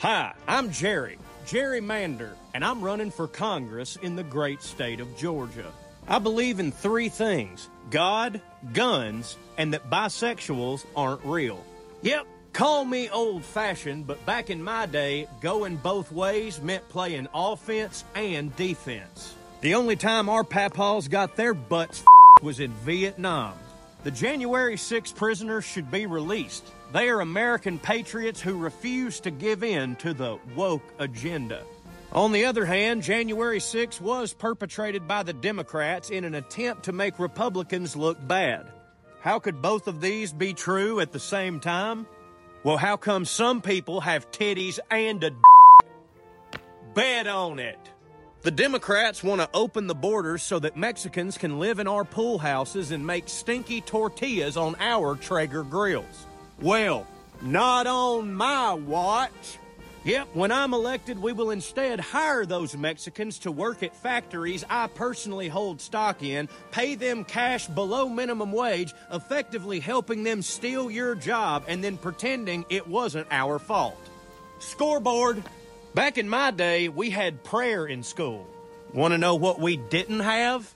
Hi, I'm Jerry, Jerry Mander, and I'm running for Congress in the great state of Georgia. I believe in three things God, guns, and that bisexuals aren't real. Yep, call me old fashioned, but back in my day, going both ways meant playing offense and defense. The only time our papaws got their butts was in Vietnam. The January 6 prisoners should be released. They are American patriots who refuse to give in to the woke agenda. On the other hand, January 6 was perpetrated by the Democrats in an attempt to make Republicans look bad. How could both of these be true at the same time? Well, how come some people have titties and a d- Bet on it. The Democrats want to open the borders so that Mexicans can live in our pool houses and make stinky tortillas on our Traeger grills. Well, not on my watch. Yep, when I'm elected, we will instead hire those Mexicans to work at factories I personally hold stock in, pay them cash below minimum wage, effectively helping them steal your job and then pretending it wasn't our fault. Scoreboard. Back in my day, we had prayer in school. Want to know what we didn't have?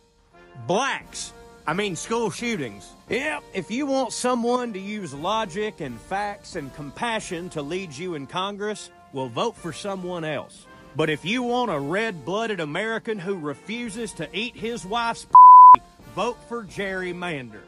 Blacks. I mean, school shootings. Yep, if you want someone to use logic and facts and compassion to lead you in Congress, well, vote for someone else. But if you want a red blooded American who refuses to eat his wife's vote for Jerry Mander.